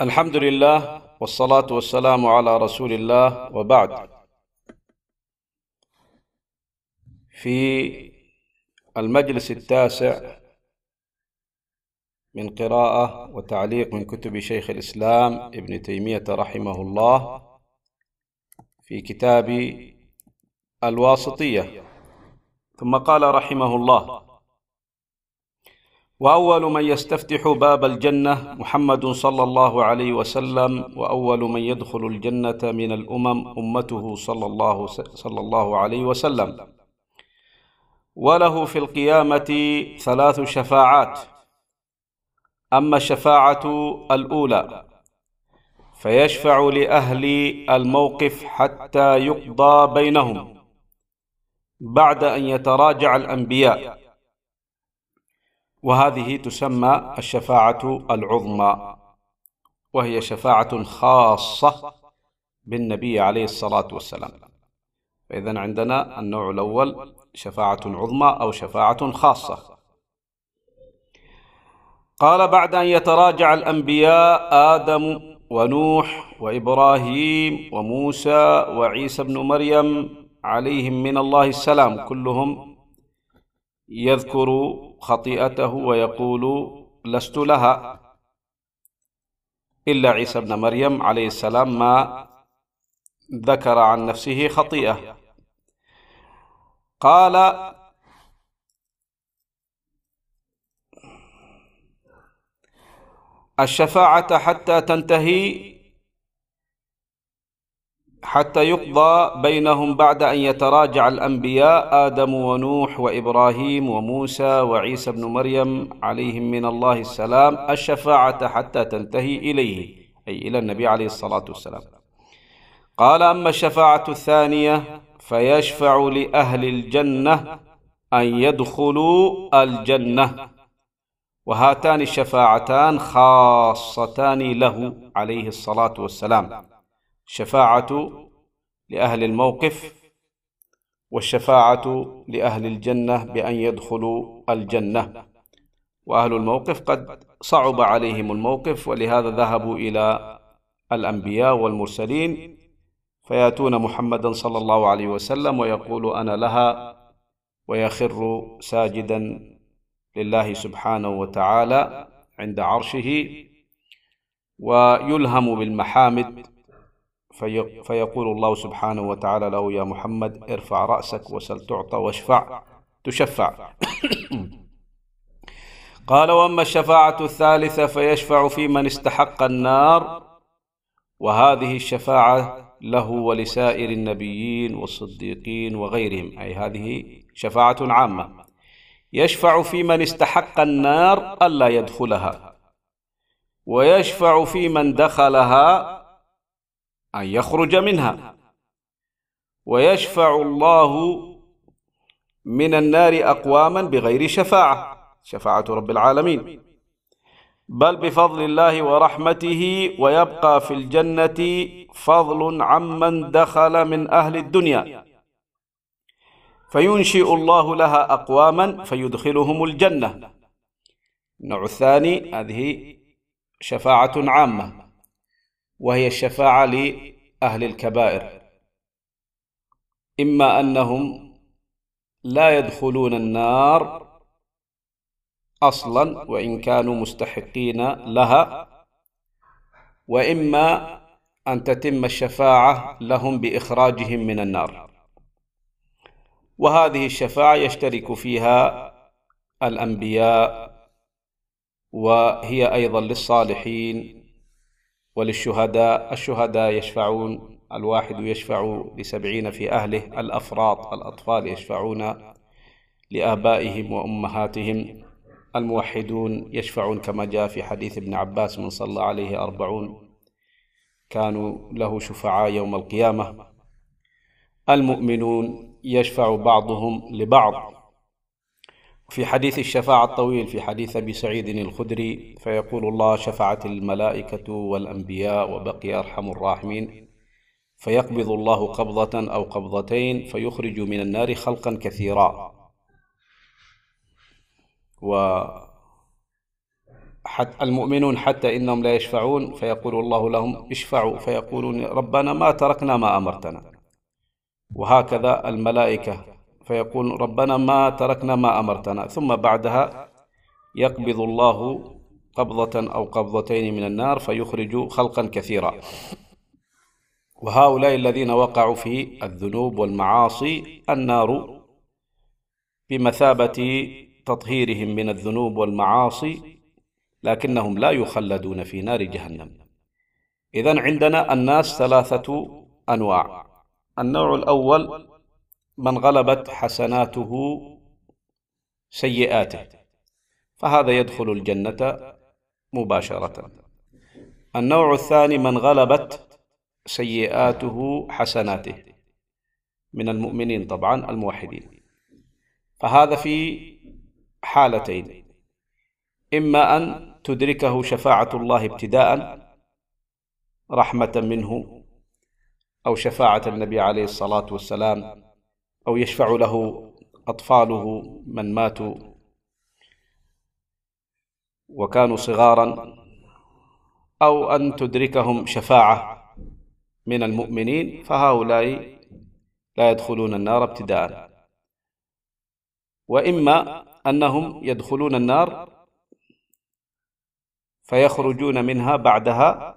الحمد لله والصلاة والسلام على رسول الله وبعد. في المجلس التاسع من قراءة وتعليق من كتب شيخ الإسلام ابن تيمية رحمه الله في كتاب الواسطية. ثم قال رحمه الله وأول من يستفتح باب الجنة محمد صلى الله عليه وسلم وأول من يدخل الجنة من الأمم أمته صلى الله صلى الله عليه وسلم. وله في القيامة ثلاث شفاعات. أما الشفاعة الأولى فيشفع لأهل الموقف حتى يقضى بينهم بعد أن يتراجع الأنبياء. وهذه تسمى الشفاعة العظمى وهي شفاعة خاصة بالنبي عليه الصلاة والسلام. فإذا عندنا النوع الأول شفاعة عظمى أو شفاعة خاصة. قال بعد أن يتراجع الأنبياء آدم ونوح وإبراهيم وموسى وعيسى بن مريم عليهم من الله السلام كلهم يذكر خطيئته ويقول لست لها إلا عيسى ابن مريم عليه السلام ما ذكر عن نفسه خطيئة. قال الشفاعة حتى تنتهي حتى يقضى بينهم بعد أن يتراجع الأنبياء آدم ونوح وإبراهيم وموسى وعيسى بن مريم عليهم من الله السلام الشفاعة حتى تنتهي إليه أي إلى النبي عليه الصلاة والسلام. قال أما الشفاعة الثانية فيشفع لأهل الجنة أن يدخلوا الجنة وهاتان الشفاعتان خاصتان له عليه الصلاة والسلام. شفاعة لأهل الموقف والشفاعة لأهل الجنة بأن يدخلوا الجنة. وأهل الموقف قد صعب عليهم الموقف ولهذا ذهبوا إلى الأنبياء والمرسلين فيأتون محمدا صلى الله عليه وسلم ويقول أنا لها ويخر ساجدا لله سبحانه وتعالى عند عرشه ويلهم بالمحامد في فيقول الله سبحانه وتعالى له يا محمد ارفع رأسك وسل تعطى واشفع. تشفع. قال وأما الشفاعة الثالثة فيشفع في من استحق النار وهذه الشفاعة له ولسائر النبيين والصديقين وغيرهم. أي هذه شفاعة عامة. يشفع في من استحق النار ألا يدخلها ويشفع في من دخلها أن يخرج منها. ويشفع الله من النار أقواما بغير شفاعة. شفاعة رب العالمين. بل بفضل الله ورحمته ويبقى في الجنة فضل عمن دخل من أهل الدنيا. فينشئ الله لها أقواما فيدخلهم الجنة. النوع الثاني هذه شفاعة عامة. وهي الشفاعة لأهل الكبائر. إما أنهم لا يدخلون النار أصلا وإن كانوا مستحقين لها وإما أن تتم الشفاعة لهم بإخراجهم من النار. وهذه الشفاعة يشترك فيها الأنبياء وهي أيضا للصالحين. وللشهداء الشهداء يشفعون الواحد يشفع لسبعين في أهله الأفراط الأطفال يشفعون لآبائهم وأمهاتهم الموحدون يشفعون كما جاء في حديث ابن عباس من صلى عليه أربعون. كانوا له شفعاء يوم القيامة. المؤمنون يشفع بعضهم لبعض. في حديث الشفاعة الطويل في حديث أبي سعيد الخدري فيقول الله شفعت الملائكة والأنبياء وبقي أرحم الراحمين. فيقبض الله قبضة أو قبضتين فيخرج من النار خلقا كثيرا. حتى المؤمنون حتى إنهم لا يشفعون فيقول الله لهم اشفعوا. فيقولون ربنا ما تركنا ما أمرتنا. وهكذا الملائكة. فيقول ربنا ما تركنا ما أمرتنا. ثم بعدها يقبض الله قبضة أو قبضتين من النار فيخرج خلقا كثيرا. وهؤلاء الذين وقعوا في الذنوب والمعاصي النار بمثابة تطهيرهم من الذنوب والمعاصي لكنهم لا يخلدون في نار جهنم. إذا عندنا الناس ثلاثة أنواع. النوع الأول من غلبت حسناته سيئاته فهذا يدخل الجنة مباشرة. النوع الثاني من غلبت سيئاته حسناته من المؤمنين طبعا الموحدين. فهذا في حالتين إما أن تدركه شفاعة الله ابتداء رحمة منه أو شفاعة النبي عليه الصلاة والسلام أو يشفع له أطفاله من ماتوا. وكانوا صغارا أو أن تدركهم شفاعة من المؤمنين فهؤلاء لا يدخلون النار ابتداء. وإما أنهم يدخلون النار فيخرجون منها بعدها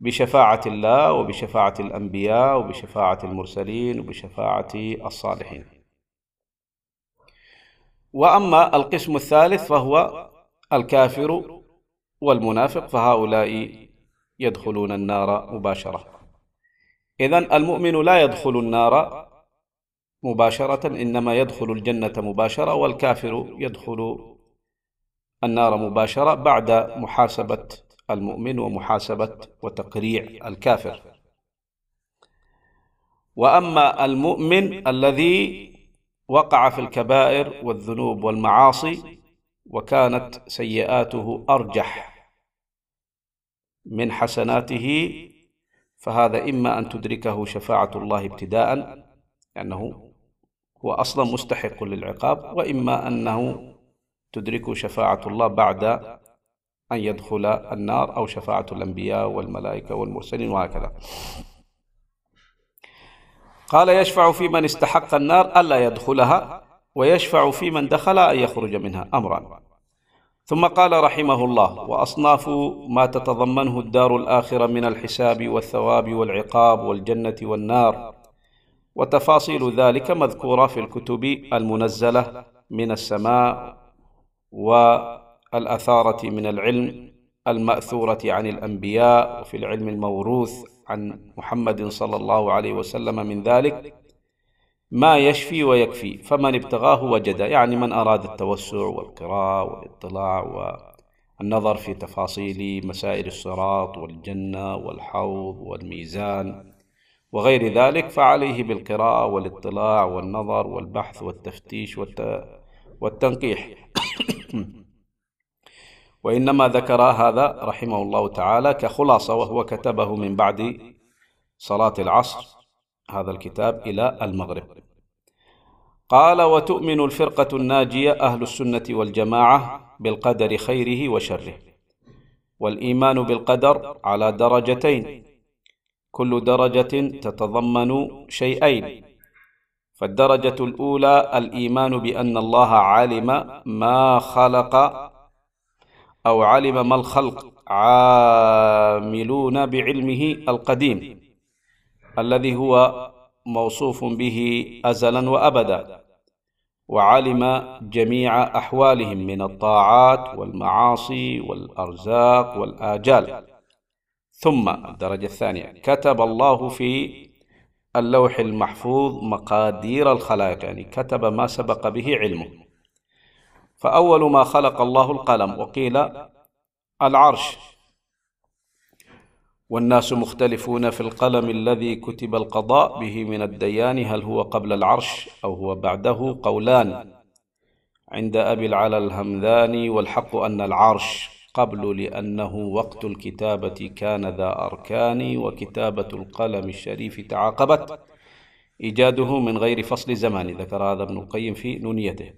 بشفاعة الله وبشفاعة الأنبياء وبشفاعة المرسلين وبشفاعة الصالحين. وأما القسم الثالث فهو الكافر والمنافق فهؤلاء يدخلون النار مباشرة. إذن المؤمن لا يدخل النار مباشرة إنما يدخل الجنة مباشرة والكافر يدخل النار مباشرة بعد محاسبة المؤمن ومحاسبة وتقريع الكافر. وأما المؤمن الذي وقع في الكبائر والذنوب والمعاصي وكانت سيئاته أرجح من حسناته فهذا إما أن تدركه شفاعة الله ابتداء لأنه هو أصلا مستحق للعقاب وإما أنه تدركه شفاعة الله بعد أن يدخل النار أو شفاعة الأنبياء والملائكة والمرسلين وهكذا. قال يشفع في من استحق النار ألا يدخلها ويشفع في من دخل أن يخرج منها أمرا. ثم قال رحمه الله وأصناف ما تتضمنه الدار الآخرة من الحساب والثواب والعقاب والجنة والنار. وتفاصيل ذلك مذكورة في الكتب المنزلة من السماء و الأثارة من العلم المأثورة عن الأنبياء وفي العلم الموروث عن محمد صلى الله عليه وسلم من ذلك ما يشفي ويكفي فمن ابتغاه وجد يعني من أراد التوسع والقراءة والاطلاع والنظر في تفاصيل مسائل الصراط والجنة والحوض والميزان وغير ذلك فعليه بالقراءة والاطلاع والنظر والبحث والتفتيش والتنقيح. وإنما ذكر هذا رحمه الله تعالى كخلاصة وهو كتبه من بعد صلاة العصر هذا الكتاب إلى المغرب. قال وتؤمن الفرقة الناجية أهل السنة والجماعة بالقدر خيره وشره والإيمان بالقدر على درجتين كل درجة تتضمن شيئين فالدرجة الأولى الإيمان بأن الله علم ما خلق أو علم ما الخلق عاملون بعلمه القديم الذي هو موصوف به أزلا وأبدا وعلم جميع أحوالهم من الطاعات والمعاصي والأرزاق والآجال. ثم الدرجة الثانية كتب الله في اللوح المحفوظ مقادير الخلائق يعني كتب ما سبق به علمه. فأول ما خلق الله القلم وقيل العرش. والناس مختلفون في القلم الذي كتب القضاء به من الديان هل هو قبل العرش أو هو بعده؟ قولان عند أبي العلا الهمذاني والحق أن العرش قبل لأنه وقت الكتابة كان ذا أركان وكتابة القلم الشريف تعاقبت. إيجاده من غير فصل زمان ذكر هذا ابن القيم في نونيته.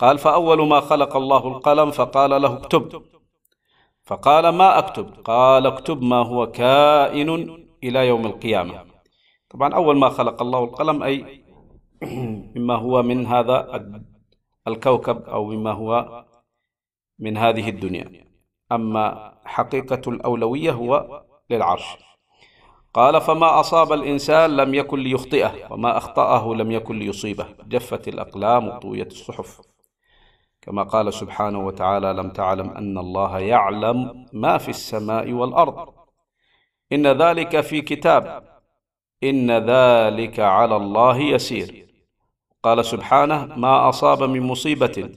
قال فأول ما خلق الله القلم فقال له اكتب. فقال ما أكتب؟ قال اكتب ما هو كائن إلى يوم القيامة. طبعا أول ما خلق الله القلم أي مما هو من هذا الكوكب أو مما هو من هذه الدنيا. أما حقيقة الأولوية هو للعرش. قال فما أصاب الإنسان لم يكن ليخطئه وما أخطأه لم يكن ليصيبه. جفت الأقلام وطويت الصحف. كما قال سبحانه وتعالى لم تعلم أن الله يعلم ما في السماء والأرض. إن ذلك في كتاب. إن ذلك على الله يسير. قال سبحانه ما أصاب من مصيبة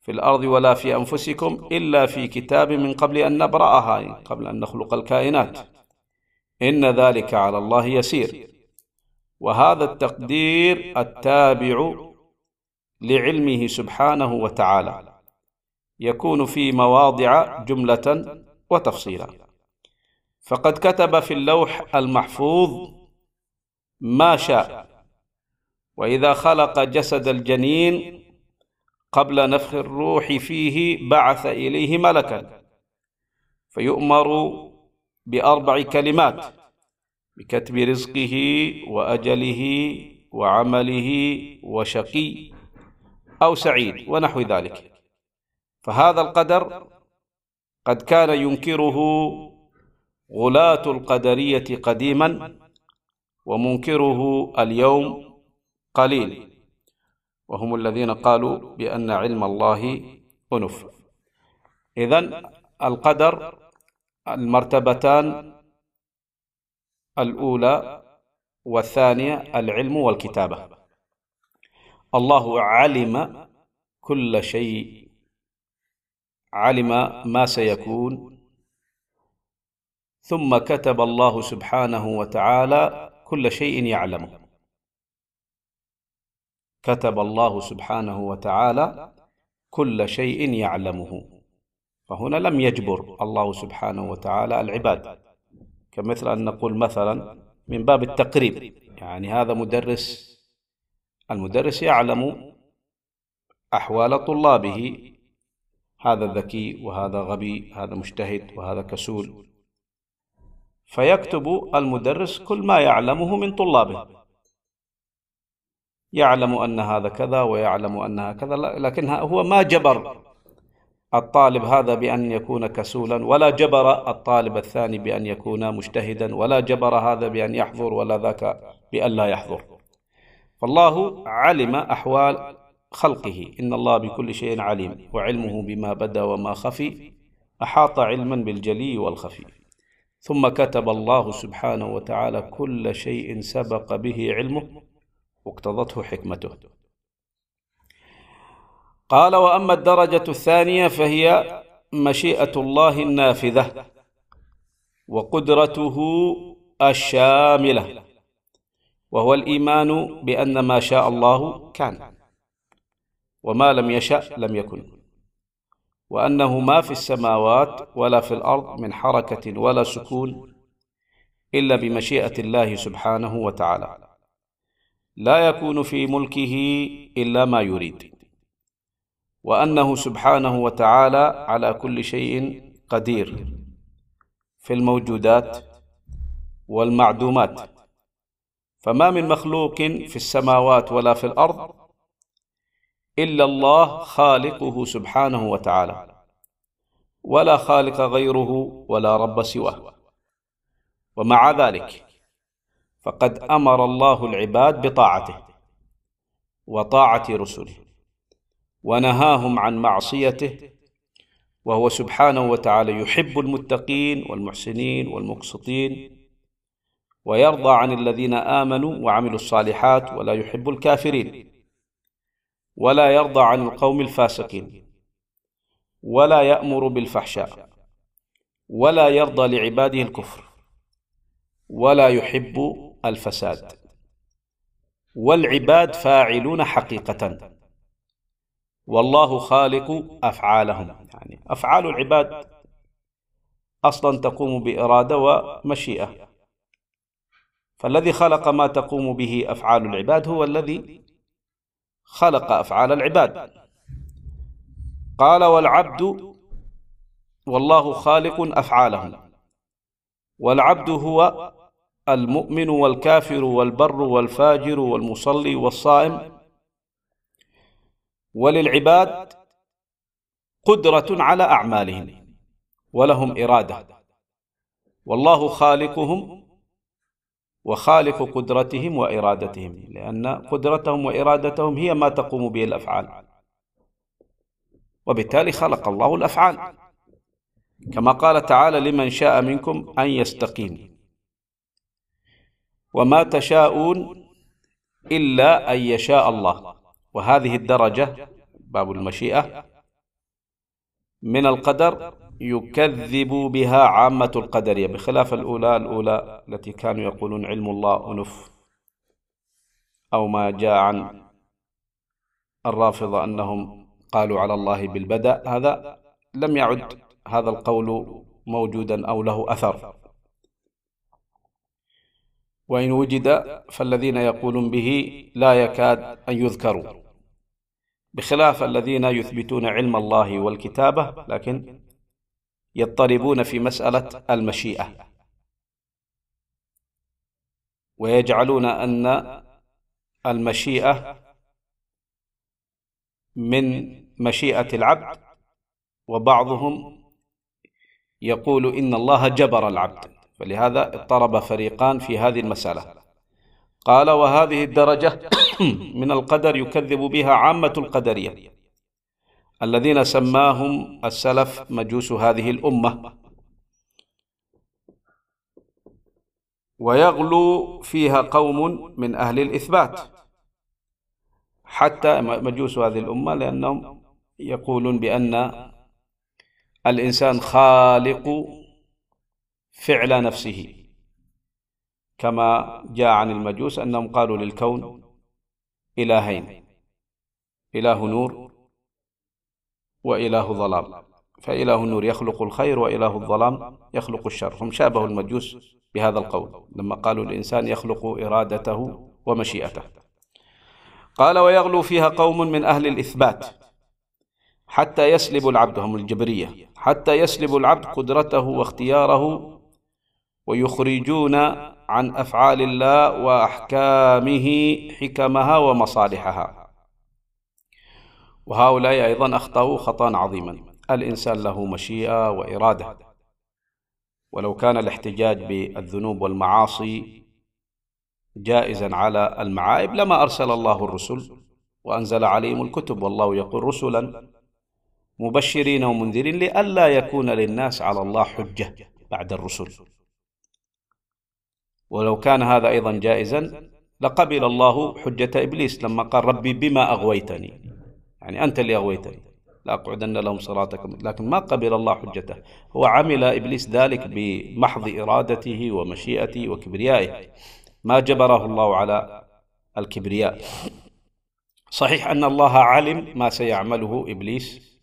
في الأرض ولا في أنفسكم إلا في كتاب من قبل أن نبرأها قبل أن نخلق الكائنات. إن ذلك على الله يسير. وهذا التقدير التابع لعلمه سبحانه وتعالى. يكون في مواضع جملة وتفصيلا. فقد كتب في اللوح المحفوظ ما شاء. وإذا خلق جسد الجنين قبل نفخ الروح فيه بعث إليه ملكا. فيؤمر بأربع كلمات بكتب رزقه وأجله وعمله وشقي. أو سعيد ونحو ذلك. فهذا القدر قد كان ينكره غلاة القدرية قديما ومنكره اليوم قليل. وهم الذين قالوا بأن علم الله أنف. إذن القدر المرتبتان الأولى والثانية العلم والكتابة. الله علم كل شيء. علم ما سيكون. ثم كتب الله سبحانه وتعالى كل شيء يعلمه. كتب الله سبحانه وتعالى كل شيء يعلمه. فهنا لم يجبر الله سبحانه وتعالى العباد. كمثل أن نقول مثلا من باب التقريب. يعني هذا مدرس المدرس يعلم أحوال طلابه. هذا ذكي وهذا غبي هذا مجتهد وهذا كسول. فيكتب المدرس كل ما يعلمه من طلابه. يعلم أن هذا كذا ويعلم أنها كذا لكن هو ما جبر الطالب هذا بأن يكون كسولا ولا جبر الطالب الثاني بأن يكون مجتهدا ولا جبر هذا بأن يحضر ولا ذاك بأن لا يحضر. فالله علم أحوال خلقه. إن الله بكل شيء عليم وعلمه بما بدا وما خفي أحاط علما بالجلي والخفي. ثم كتب الله سبحانه وتعالى كل شيء سبق به علمه واقتضته حكمته. قال وأما الدرجة الثانية فهي مشيئة الله النافذة وقدرته الشاملة. وهو الإيمان بأن ما شاء الله كان وما لم يشأ لم يكن وأنه ما في السماوات ولا في الأرض من حركة ولا سكون إلا بمشيئة الله سبحانه وتعالى. لا يكون في ملكه إلا ما يريد وأنه سبحانه وتعالى على كل شيء قدير في الموجودات والمعدومات. فما من مخلوق في السماوات ولا في الأرض إلا الله خالقه سبحانه وتعالى ولا خالق غيره ولا رب سواه. ومع ذلك فقد أمر الله العباد بطاعته وطاعة رسله ونهاهم عن معصيته وهو سبحانه وتعالى يحب المتقين والمحسنين والمقسطين. ويرضى عن الذين آمنوا وعملوا الصالحات ولا يحب الكافرين. ولا يرضى عن القوم الفاسقين. ولا يأمر بالفحشاء. ولا يرضى لعباده الكفر. ولا يحب الفساد. والعباد فاعلون حقيقة. والله خالق أفعالهم. يعني أفعال العباد أصلا تقوم بإرادة ومشيئة. فالذي خلق ما تقوم به أفعال العباد هو الذي خلق أفعال العباد. قال والعبد والله خالق أفعالهم. والعبد هو المؤمن والكافر والبر والفاجر والمصلي والصائم. وللعباد قدرة على أعمالهم ولهم إرادة. والله خالقهم وخالق قدرتهم وإرادتهم. لأن قدرتهم وإرادتهم هي ما تقوم به الأفعال. وبالتالي خلق الله الأفعال. كما قال تعالى لمن شاء منكم أن يستقيم. وما تشاءون إلا أن يشاء الله. وهذه الدرجة باب المشيئة من القدر يكذب بها عامة القدرية بخلاف الأولى الأولى التي كانوا يقولون علم الله أنف أو ما جاء عن الرافضة أنهم قالوا على الله بالبدء هذا لم يعد هذا القول موجودا أو له أثر. وإن وجد فالذين يقولون به لا يكاد أن يذكروا بخلاف الذين يثبتون علم الله والكتابة لكن يضطربون في مسألة المشيئة. ويجعلون أن المشيئة من مشيئة العبد وبعضهم يقول إن الله جبر العبد. فلهذا اضطرب فريقان في هذه المسألة. قال وهذه الدرجة من القدر يكذب بها عامة القدرية. الذين سماهم السلف مجوس هذه الأمة. ويغلو فيها قوم من أهل الإثبات. حتى مجوس هذه الأمة لأنهم يقولون بأن الإنسان خالق فعل نفسه. كما جاء عن المجوس أنهم قالوا للكون إلهين إله نور وإله ظلام. فإله النور يخلق الخير وإله الظلام يخلق الشر. هم شابهوا المجوس بهذا القول. لما قالوا الإنسان يخلق إرادته ومشيئته. قال ويغلو فيها قوم من أهل الإثبات حتى يسلب العبد. هم الجبرية. حتى يسلب العبد قدرته واختياره ويخرجون عن أفعال الله وأحكامه حكمها ومصالحها. وهؤلاء أيضا أخطأوا خطا عظيما. الإنسان له مشيئة وإرادة. ولو كان الاحتجاج بالذنوب والمعاصي جائزا على المعائب لما أرسل الله الرسل وأنزل عليهم الكتب والله يقول رسلا مبشرين ومنذرين لئلا يكون للناس على الله حجة بعد الرسل. ولو كان هذا أيضا جائزا لقبل الله حجة إبليس لما قال ربي بما أغويتني. يعني أنت اللي أغويتني. لأقعدن لهم صراطك لكن ما قبل الله حجته. هو عمل إبليس ذلك بمحض إرادته ومشيئته وكبريائه. ما جبره الله على الكبرياء. صحيح أن الله علم ما سيعمله إبليس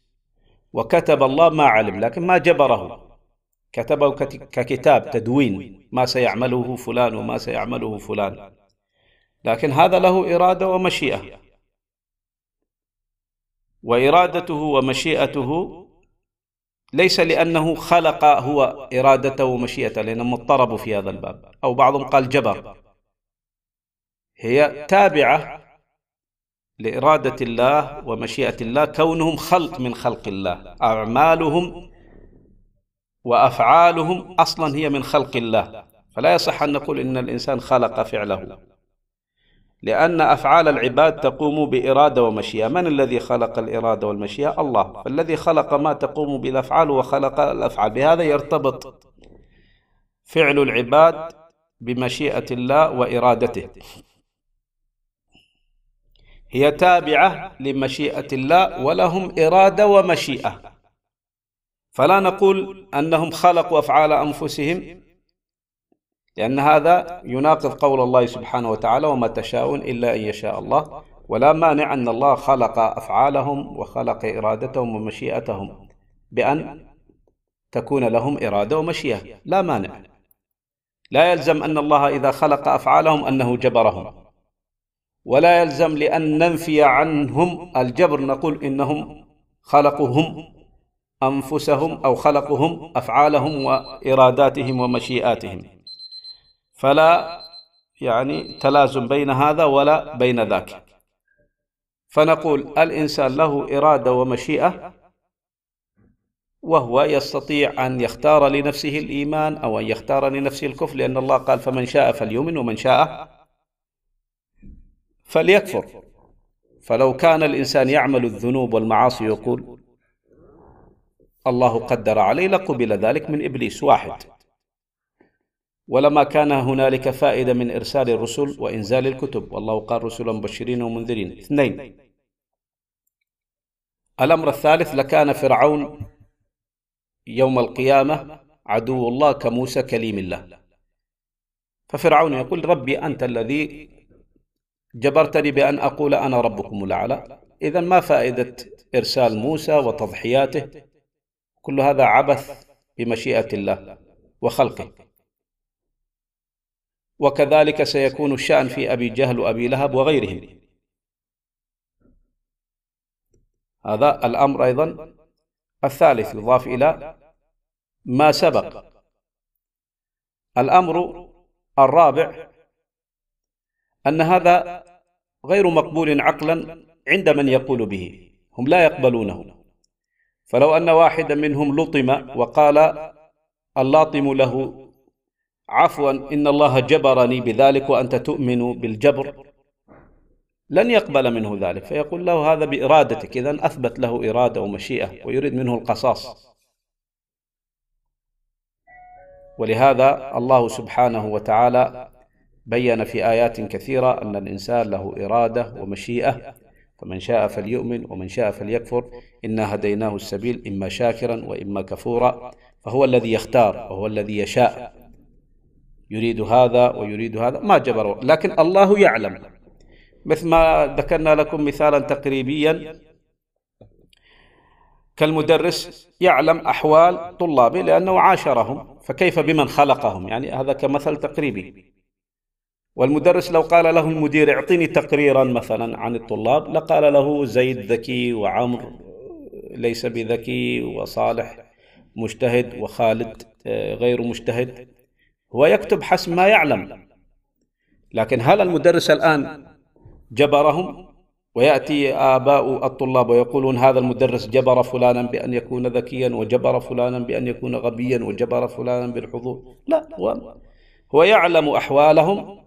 وكتب الله ما علم لكن ما جبره. كتبه ككتاب تدوين. ما سيعمله فلان وما سيعمله فلان. لكن هذا له إرادة ومشيئة. وإرادته ومشيئته ليس لأنه خلق هو إرادته ومشيئته لأنهم اضطربوا في هذا الباب. أو بعضهم قال جبر. هي تابعة لإرادة الله ومشيئة الله كونهم خلق من خلق الله. أعمالهم وأفعالهم أصلا هي من خلق الله. فلا يصح أن نقول إن الإنسان خلق فعله. لأن أفعال العباد تقوم بإرادة ومشيئة. من الذي خلق الإرادة والمشيئة؟ الله. فالذي خلق ما تقوم بالأفعال وخلق الأفعال. بهذا يرتبط فعل العباد بمشيئة الله وإرادته. هي تابعة لمشيئة الله ولهم إرادة ومشيئة. فلا نقول أنهم خلقوا أفعال أنفسهم لأن هذا يناقض قول الله سبحانه وتعالى وما تشاءون إلا أن يشاء الله. ولا مانع أن الله خلق أفعالهم وخلق إرادتهم ومشيئتهم بأن تكون لهم إرادة ومشيئة. لا مانع. لا يلزم أن الله إذا خلق أفعالهم أنه جبرهم. ولا يلزم لأن ننفي عنهم الجبر نقول إنهم خلقوا هم أنفسهم أو خلقوا هم أفعالهم وإراداتهم ومشيئاتهم. فلا يعني تلازم بين هذا ولا بين ذاك. فنقول الإنسان له إرادة ومشيئة وهو يستطيع أن يختار لنفسه الإيمان أو أن يختار لنفسه الكفر لأن الله قال فمن شاء فليؤمن ومن شاء فليكفر. فلو كان الإنسان يعمل الذنوب والمعاصي يقول الله قدر عليه لقبل ذلك من إبليس واحد. ولما كان هنالك فائدة من إرسال الرسل وإنزال الكتب. والله قال رسلا مبشرين ومنذرين. اثنين. الأمر الثالث لكان فرعون يوم القيامة عدو الله كموسى كليم الله. ففرعون يقول ربي أنت الذي جبرتني بأن أقول أنا ربكم الأعلى. إذا ما فائدة إرسال موسى وتضحياته؟ كل هذا عبث بمشيئة الله وخلقه. وكذلك سيكون الشأن في أبي جهل وأبي لهب وغيرهم. هذا الأمر أيضا الثالث يضاف إلى ما سبق. الأمر الرابع أن هذا غير مقبول عقلا عند من يقول به هم لا يقبلونه. فلو أن واحدا منهم لطم وقال اللاطم له عفوا إن الله جبرني بذلك وأنت تؤمن بالجبر. لن يقبل منه ذلك فيقول له هذا بإرادتك إذا أثبت له إرادة ومشيئة ويريد منه القصاص. ولهذا الله سبحانه وتعالى بين في آيات كثيرة أن الإنسان له إرادة ومشيئة فمن شاء فليؤمن ومن شاء فليكفر. إنا هديناه السبيل إما شاكرا وإما كفورا فهو الذي يختار وهو الذي يشاء. يريد هذا ويريد هذا ما جبره لكن الله يعلم. مثل ما ذكرنا لكم مثالا تقريبيا كالمدرس يعلم أحوال طلابه لأنه عاشرهم فكيف بمن خلقهم؟ يعني هذا كمثل تقريبي. والمدرس لو قال له المدير اعطيني تقريرا مثلا عن الطلاب لقال له زيد ذكي وعمر ليس بذكي وصالح مجتهد وخالد غير مجتهد. هو يكتب حسب ما يعلم. لكن هل المدرس الآن جبرهم؟ ويأتي آباء الطلاب ويقولون هذا المدرس جبر فلانا بأن يكون ذكيا وجبر فلانا بأن يكون غبيا وجبر فلانا بالحضور. لا هو, هو يعلم أحوالهم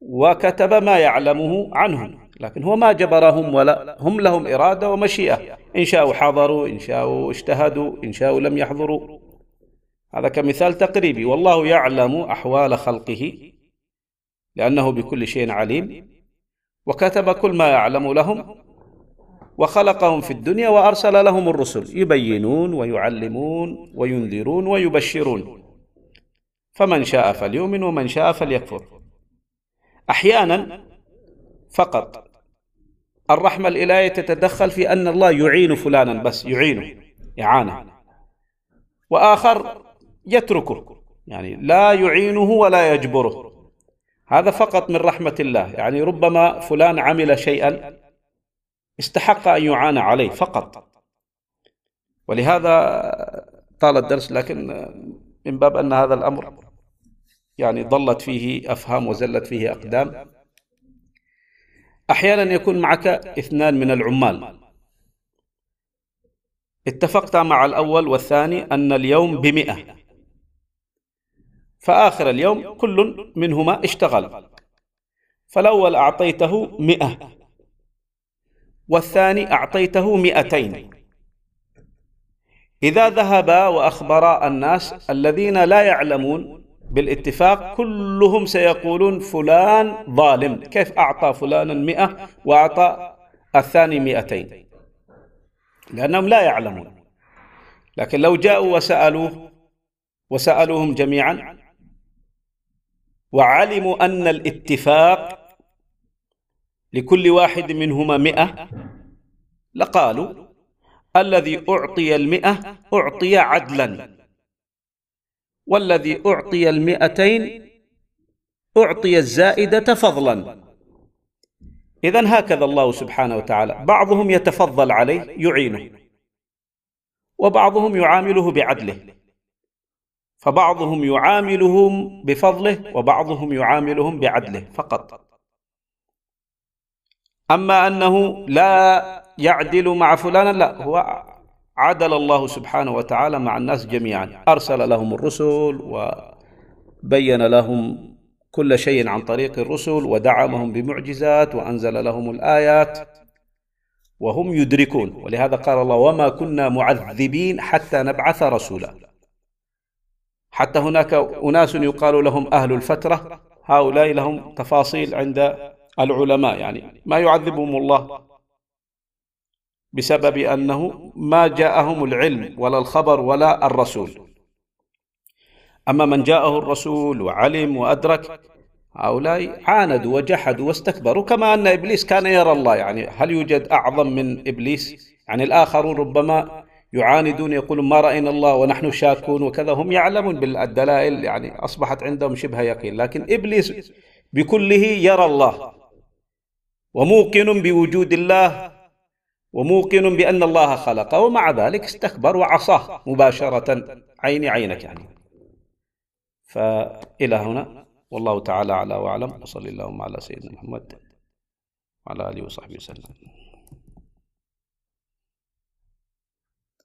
وكتب ما يعلمه عنهم. لكن هو ما جبرهم ولا هم لهم إرادة ومشيئة. إن شاءوا حضروا إن شاءوا اجتهدوا إن شاءوا لم يحضروا. هذا كمثال تقريبي. والله يعلم أحوال خلقه لأنه بكل شيء عليم. وكتب كل ما يعلم لهم وخلقهم في الدنيا وأرسل لهم الرسل. يبينون ويعلمون وينذرون ويبشرون. فمن شاء فليؤمن ومن شاء فليكفر. أحيانا فقط الرحمة الإلهية تتدخل في أن الله يعين فلانا بس يعينه إعانة وآخر يتركه. يعني لا يعينه ولا يجبره. هذا فقط من رحمة الله. يعني ربما فلان عمل شيئا استحق أن يعان عليه فقط. ولهذا طال الدرس لكن من باب أن هذا الأمر يعني ضلت فيه أفهام وزلت فيه أقدام. أحيانا يكون معك اثنان من العمال. اتفقت مع الأول والثاني أن اليوم بمئة. فآخر اليوم كل منهما اشتغل. فالأول أعطيته مئة والثاني أعطيته مئتين. إذا ذهبا وأخبرا الناس الذين لا يعلمون بالاتفاق كلهم سيقولون فلان ظالم. كيف أعطى فلانا مئة وأعطى الثاني مئتين؟ لأنهم لا يعلمون. لكن لو جاءوا وسألوه وسألوهم جميعا وعلموا أن الاتفاق لكل واحد منهما مئة لقالوا الذي أعطي المئة أعطي عدلا والذي أعطي المئتين أعطي الزائدة فضلا. إذا هكذا الله سبحانه وتعالى بعضهم يتفضل عليه يعينه وبعضهم يعامله بعدله. فبعضهم يعاملهم بفضله وبعضهم يعاملهم بعدله فقط. أما أنه لا يعدل مع فلان لا هو عدل الله سبحانه وتعالى مع الناس جميعا. أرسل لهم الرسل وبين لهم كل شيء عن طريق الرسل ودعمهم بمعجزات وأنزل لهم الآيات وهم يدركون. ولهذا قال الله وما كنا معذبين حتى نبعث رسولا. حتى هناك أناس يقال لهم أهل الفترة هؤلاء لهم تفاصيل عند العلماء يعني ما يعذبهم الله بسبب أنه ما جاءهم العلم ولا الخبر ولا الرسول. أما من جاءه الرسول وعلم وأدرك هؤلاء عاندوا وجحدوا واستكبروا كما أن إبليس كان يرى الله يعني هل يوجد أعظم من إبليس؟ يعني الآخرون ربما يعاندون يقولون ما رأينا الله ونحن شاكون وكذا. هم يعلمون بالدلائل يعني أصبحت عندهم شبه يقين. لكن إبليس بكله يرى الله وموقن بوجود الله وموقن بأن الله خلقه ومع ذلك استكبر وعصاه مباشرة عين عينك يعني. فإلى هنا والله تعالى أعلى وأعلم وصلى اللهم على سيدنا محمد وعلى آله وصحبه وسلم.